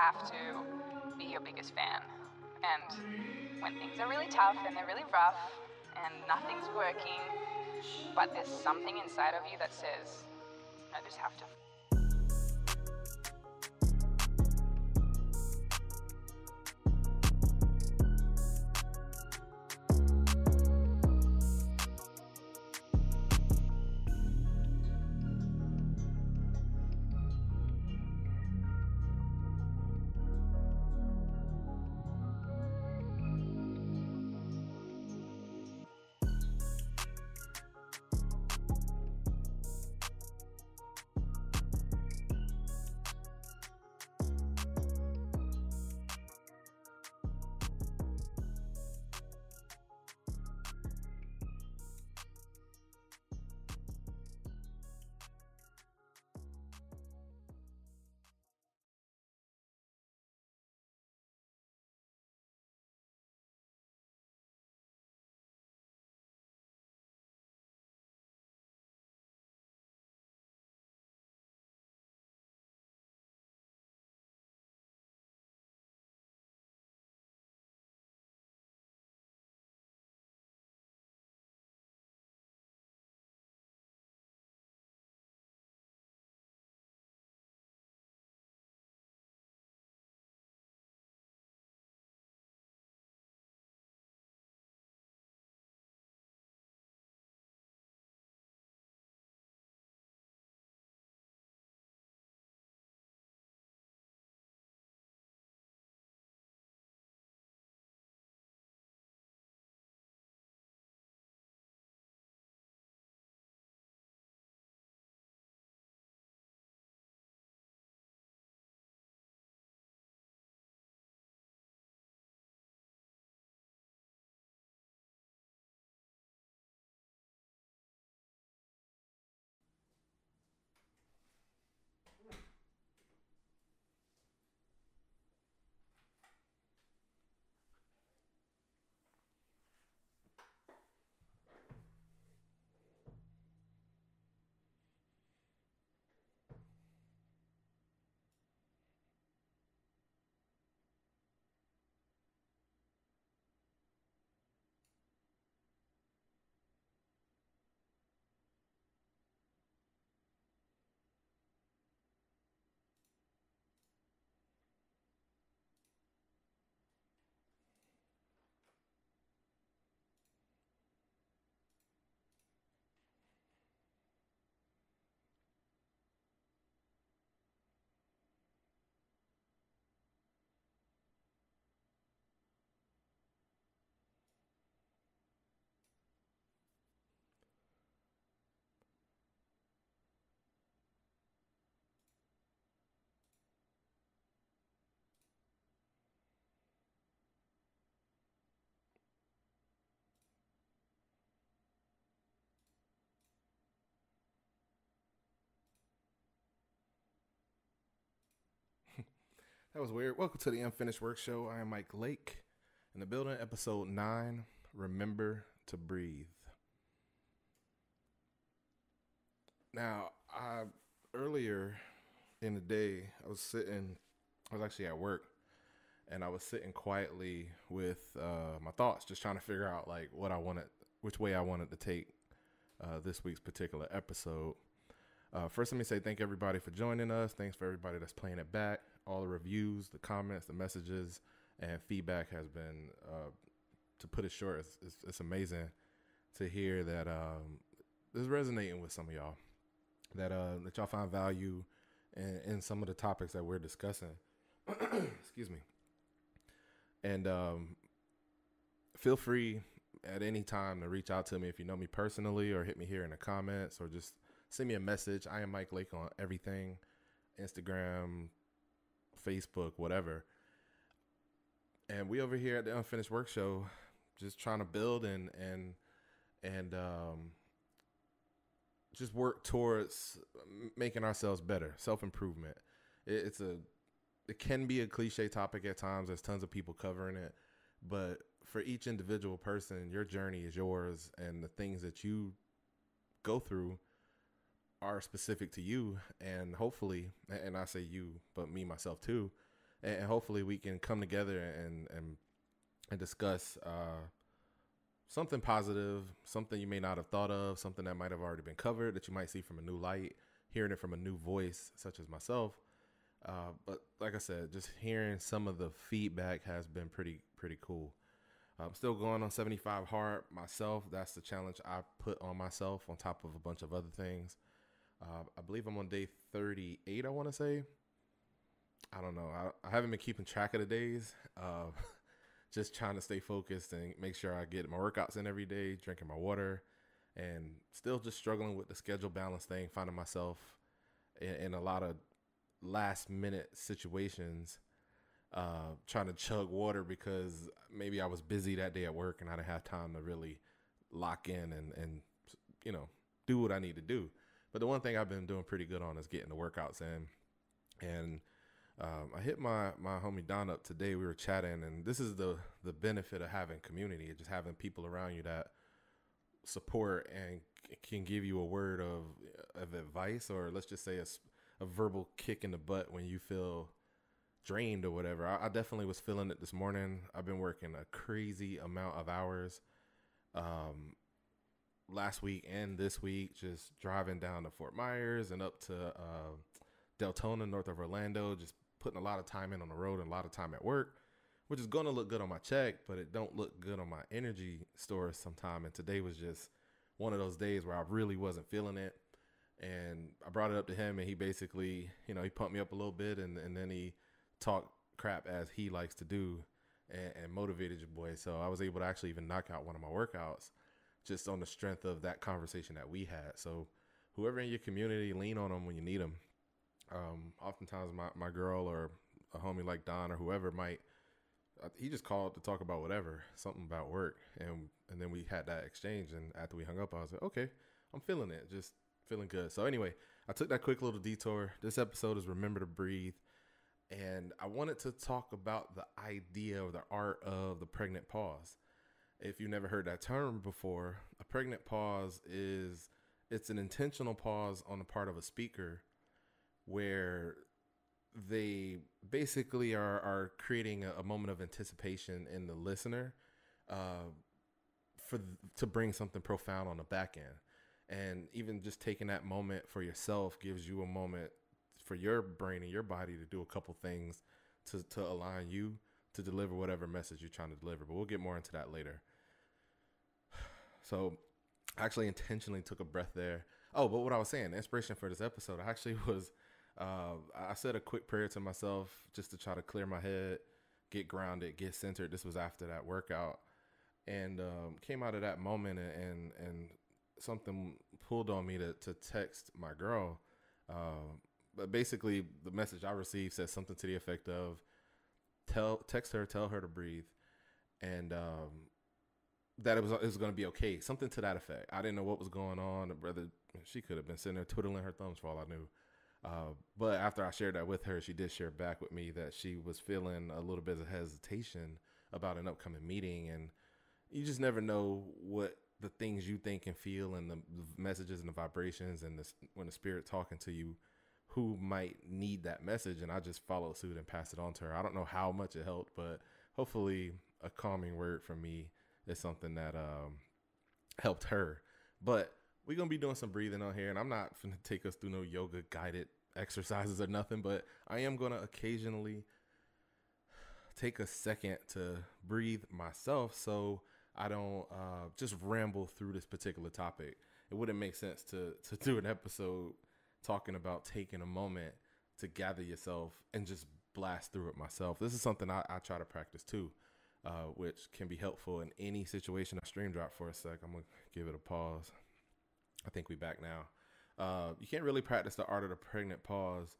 have to be your biggest fan. And when things are really tough and they're really rough and nothing's working, but there's something inside of you that says, I just have to That was weird. Welcome to the Unfinished Work Show. I am Mike Lake in the building, episode nine. Remember to breathe. Now, I earlier in the day, I was sitting. I was actually at work, and I was sitting quietly with uh, my thoughts, just trying to figure out like what I wanted, which way I wanted to take uh, this week's particular episode. Uh, first, let me say thank everybody for joining us. Thanks for everybody that's playing it back all the reviews, the comments, the messages, and feedback has been, uh, to put it short, it's, it's, it's amazing to hear that um, this is resonating with some of y'all. That uh, that y'all find value in, in some of the topics that we're discussing. Excuse me. And um, feel free at any time to reach out to me if you know me personally or hit me here in the comments or just send me a message. I am Mike Lake on everything Instagram, Facebook, whatever. And we over here at the Unfinished Work Show, just trying to build and and and um, just work towards making ourselves better, self improvement. It, it's a it can be a cliche topic at times. There's tons of people covering it, but for each individual person, your journey is yours, and the things that you go through are specific to you and hopefully and I say you but me myself too and, hopefully we can come together and and and discuss uh, something positive, something you may not have thought of, something that might have already been covered that you might see from a new light, hearing it from a new voice, such as myself. Uh, but like I said, just hearing some of the feedback has been pretty pretty cool. I'm still going on 75 hard myself. That's the challenge I put on myself on top of a bunch of other things. Uh, I believe I'm on day 38. I want to say. I don't know. I, I, haven't been keeping track of the days. Uh, just trying to stay focused and make sure I get my workouts in every day, drinking my water, and still just struggling with the schedule balance thing, finding myself in, in a lot of last minute situations, uh, trying to chug water because maybe I was busy that day at work and I didn't have time to really lock in and, and you know, do what I need to do. But the one thing I've been doing pretty good on is getting the workouts in. And um, I hit my my homie Don up today. We were chatting, and this is the the benefit of having community, just having people around you that support and can give you a word of of advice, or let's just say a, a verbal kick in the butt when you feel drained or whatever. I, I, definitely was feeling it this morning. I've been working a crazy amount of hours. Um, last week and this week, just driving down to Fort Myers and up to uh, Deltona, north of Orlando, just putting a lot of time in on the road and a lot of time at work, which is going to look good on my check, but it don't look good on my energy stores sometime. And today was just one of those days where I really wasn't feeling it. And I brought it up to him, and he basically, you know, he pumped me up a little bit, and, and then he talked crap as he likes to do, and, and motivated your boy. So I was able to actually even knock out one of my workouts just on the strength of that conversation that we had. So whoever in your community, lean on them when you need them. Um, oftentimes, my, my girl or a homie like Don or whoever might, uh, he just called to talk about whatever, something about work, and and then we had that exchange. And after we hung up, I was like, okay, I'm feeling it, just feeling good. So anyway, I took that quick little detour. This episode is remember to breathe, and I wanted to talk about the idea or the art of the pregnant pause. If you never heard that term before, a pregnant pause is it's an intentional pause on the part of a speaker where they basically are are creating a, a moment of anticipation in the listener uh, for to bring something profound on the back end. And even just taking that moment for yourself gives you a moment for your brain and your body to do a couple things to to align you to deliver whatever message you're trying to deliver but we'll get more into that later so I actually intentionally took a breath there oh but what i was saying inspiration for this episode I actually was uh, I said a quick prayer to myself just to try to clear my head, get grounded, get centered. This was after that workout, and um, came out of that moment and, and, and something pulled on me to to text my girl. Uh, but basically, the message I received said something to the effect of, "Tell text her, tell her to breathe," and um, that it was it was going to be okay. Something to that effect. I didn't know what was going on. The brother, she could have been sitting there twiddling her thumbs for all I knew. Uh, but after I shared that with her, she did share back with me that she was feeling a little bit of hesitation about an upcoming meeting. And you just never know what the things you think and feel and the messages and the vibrations and the, when the spirit talking to you who might need that message. And I just followed suit and passed it on to her. I don't know how much it helped, but hopefully a calming word from me is something that um, helped her. But we're gonna be doing some breathing on here, and I'm not gonna take us through no yoga guided exercises or nothing, but I am gonna occasionally take a second to breathe myself so I don't uh, just ramble through this particular topic. It wouldn't make sense to to do an episode talking about taking a moment to gather yourself and just blast through it myself. This is something I, I try to practice too, uh, which can be helpful in any situation. I stream drop for a sec. I'm gonna give it a pause. I think we back now. Uh, you can't really practice the art of the pregnant pause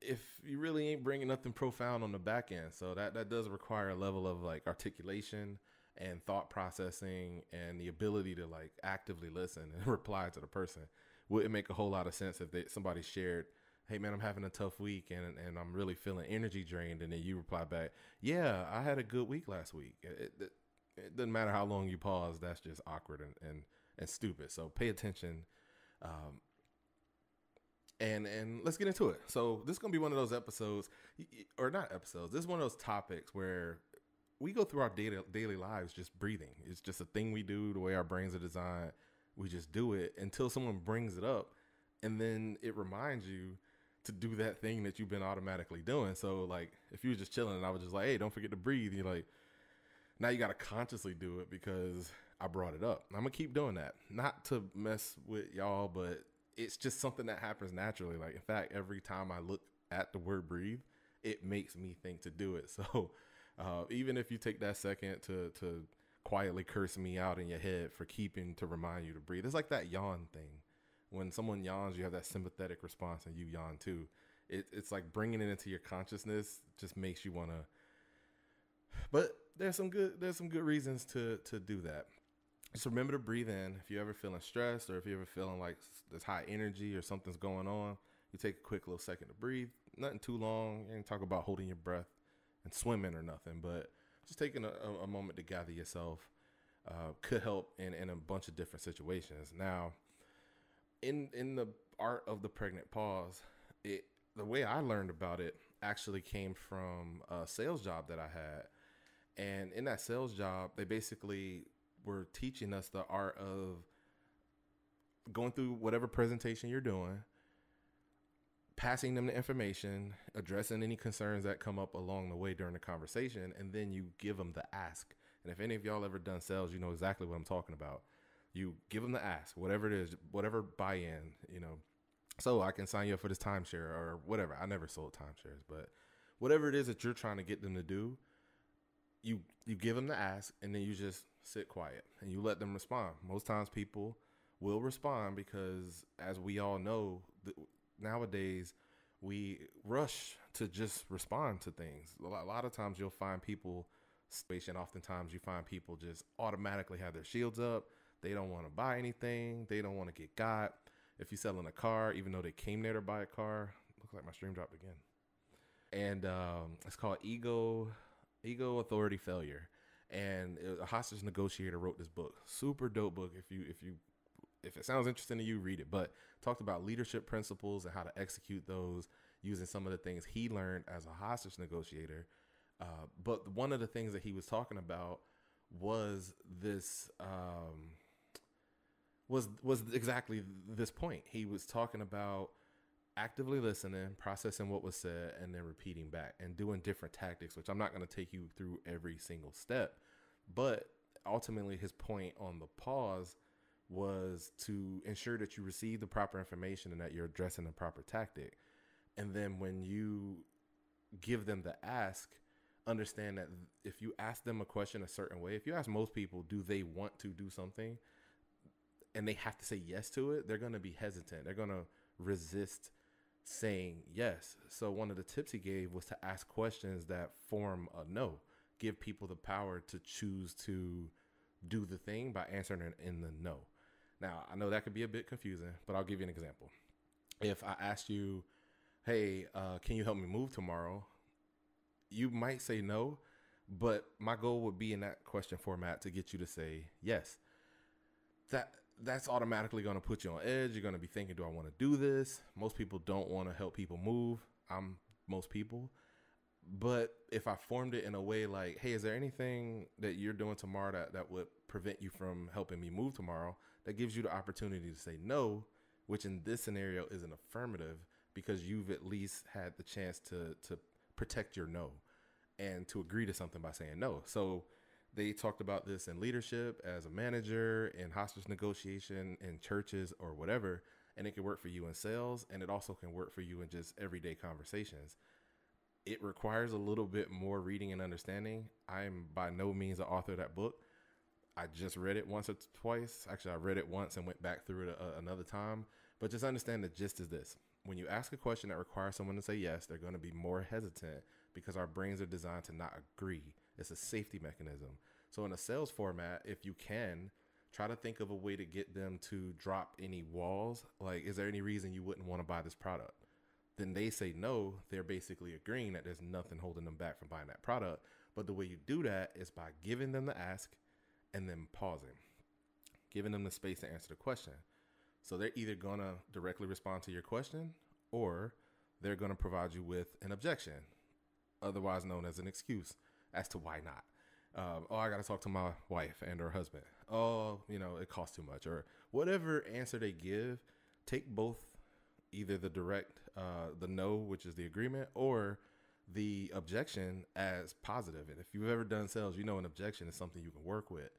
if you really ain't bringing nothing profound on the back end. So that that does require a level of like articulation and thought processing and the ability to like actively listen and reply to the person. Wouldn't make a whole lot of sense if they, somebody shared, "Hey man, I'm having a tough week and and I'm really feeling energy drained," and then you reply back, "Yeah, I had a good week last week." It, it, it doesn't matter how long you pause. That's just awkward and, and and stupid. So pay attention. Um, and and let's get into it. So this is gonna be one of those episodes, or not episodes. This is one of those topics where we go through our daily daily lives just breathing. It's just a thing we do. The way our brains are designed, we just do it until someone brings it up, and then it reminds you to do that thing that you've been automatically doing. So like if you were just chilling and I was just like, hey, don't forget to breathe, you're like, now you got to consciously do it because I brought it up. I'm gonna keep doing that, not to mess with y'all, but it's just something that happens naturally. Like in fact, every time I look at the word breathe, it makes me think to do it. So uh, even if you take that second to to quietly curse me out in your head for keeping to remind you to breathe, it's like that yawn thing. When someone yawns, you have that sympathetic response, and you yawn too. It, it's like bringing it into your consciousness just makes you want to. But there's some good there's some good reasons to to do that. Just remember to breathe in. If you're ever feeling stressed or if you're ever feeling like there's high energy or something's going on, you take a quick little second to breathe. Nothing too long. You talk about holding your breath and swimming or nothing, but just taking a, a moment to gather yourself uh, could help in, in a bunch of different situations. Now, in in the art of the pregnant pause, it the way I learned about it actually came from a sales job that I had. And in that sales job, they basically were teaching us the art of going through whatever presentation you're doing, passing them the information, addressing any concerns that come up along the way during the conversation, and then you give them the ask. And if any of y'all ever done sales, you know exactly what I'm talking about. You give them the ask, whatever it is, whatever buy in, you know. So I can sign you up for this timeshare or whatever. I never sold timeshares, but whatever it is that you're trying to get them to do, you you give them the ask, and then you just sit quiet and you let them respond. Most times people will respond because, as we all know, nowadays we rush to just respond to things. A lot of times you'll find people, and oftentimes you find people just automatically have their shields up. They don't want to buy anything. They don't want to get got. If you're selling a car, even though they came there to buy a car, looks like my stream dropped again. And um, it's called ego, ego authority failure and a hostage negotiator wrote this book. Super dope book. If you if you if it sounds interesting to you, read it. But talked about leadership principles and how to execute those using some of the things he learned as a hostage negotiator. Uh, but one of the things that he was talking about was this um, was was exactly this point. He was talking about actively listening, processing what was said, and then repeating back and doing different tactics, which I'm not going to take you through every single step. But ultimately, his point on the pause was to ensure that you receive the proper information and that you're addressing the proper tactic. And then when you give them the ask, understand that if you ask them a question a certain way, if you ask most people, do they want to do something? And they have to say yes to it, they're going to be hesitant. They're going to resist saying yes. So one of the tips he gave was to ask questions that form a no. Give people the power to choose to do the thing by answering in the no. Now, I know that could be a bit confusing, but I'll give you an example. If I asked you, hey, uh, can you help me move tomorrow? You might say no, but my goal would be in that question format to get you to say yes. That that's automatically going to put you on edge. You're going to be thinking, do I want to do this? Most people don't want to help people move. I'm most people. But if I formed it in a way like, hey, is there anything that you're doing tomorrow that, that would prevent you from helping me move tomorrow? That gives you the opportunity to say no, which in this scenario is an affirmative because you've at least had the chance to to protect your no and to agree to something by saying no. So they talked about this in leadership as a manager in hostage negotiation in churches or whatever and it can work for you in sales and it also can work for you in just everyday conversations it requires a little bit more reading and understanding i'm by no means the author of that book i just read it once or twice actually i read it once and went back through it a, another time but just understand the gist is this when you ask a question that requires someone to say yes they're going to be more hesitant because our brains are designed to not agree it's a safety mechanism. So in a sales format, if you can, try to think of a way to get them to drop any walls. Like, is there any reason you wouldn't want to buy this product? Then they say no, they're basically agreeing that there's nothing holding them back from buying that product. But the way you do that is by giving them the ask and then pausing, giving them the space to answer the question. So they're either going to directly respond to your question or they're going to provide you with an objection, otherwise known as an excuse as to why not. Um, oh, I got to talk to my wife and her husband. Oh, you know, it costs too much, or whatever answer they give. Take both, either the direct, uh, the no, which is the agreement, or the objection as positive. And if you've ever done sales, you know an objection is something you can work with.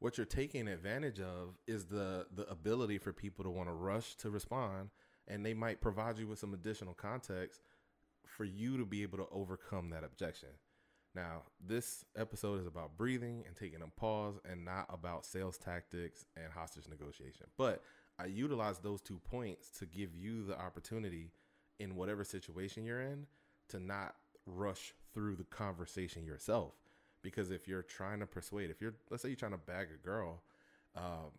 What you're taking advantage of is the the ability for people to want to rush to respond, and they might provide you with some additional context for you to be able to overcome that objection. Now, this episode is about breathing and taking a pause and not about sales tactics and hostage negotiation. But I utilize those two points to give you the opportunity in whatever situation you're in to not rush through the conversation yourself. Because if you're trying to persuade, if you're, let's say you're trying to bag a girl, um,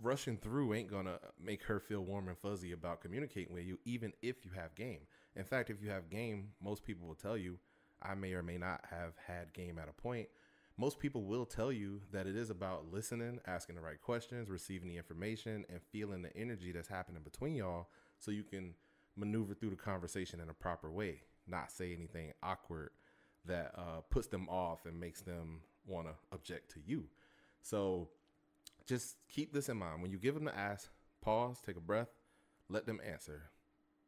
rushing through ain't gonna make her feel warm and fuzzy about communicating with you, even if you have game. In fact, if you have game, most people will tell you, I may or may not have had game at a point. Most people will tell you that it is about listening, asking the right questions, receiving the information, and feeling the energy that's happening between y'all so you can maneuver through the conversation in a proper way, not say anything awkward that uh, puts them off and makes them want to object to you. So just keep this in mind. When you give them the ask, pause, take a breath, let them answer.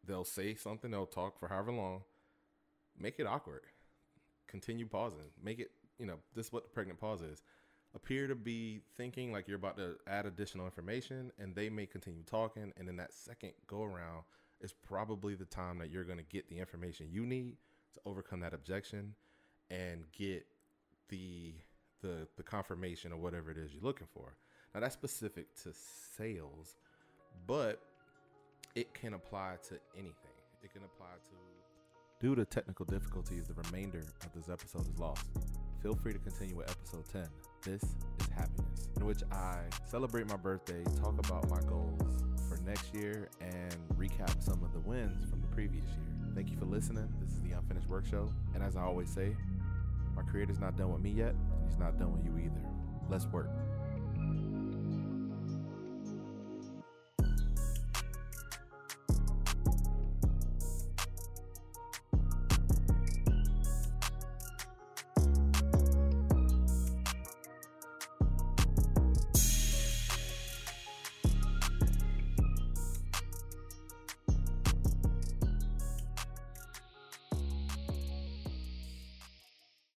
They'll say something, they'll talk for however long. Make it awkward. Continue pausing. Make it, you know, this is what the pregnant pause is. Appear to be thinking like you're about to add additional information, and they may continue talking. And in that second go around, is probably the time that you're going to get the information you need to overcome that objection and get the the the confirmation or whatever it is you're looking for. Now that's specific to sales, but it can apply to anything. It can apply to Due to technical difficulties, the remainder of this episode is lost. Feel free to continue with episode 10. This is Happiness, in which I celebrate my birthday, talk about my goals for next year, and recap some of the wins from the previous year. Thank you for listening. This is the Unfinished Work Show. And as I always say, my creator's not done with me yet, he's not done with you either. Let's work.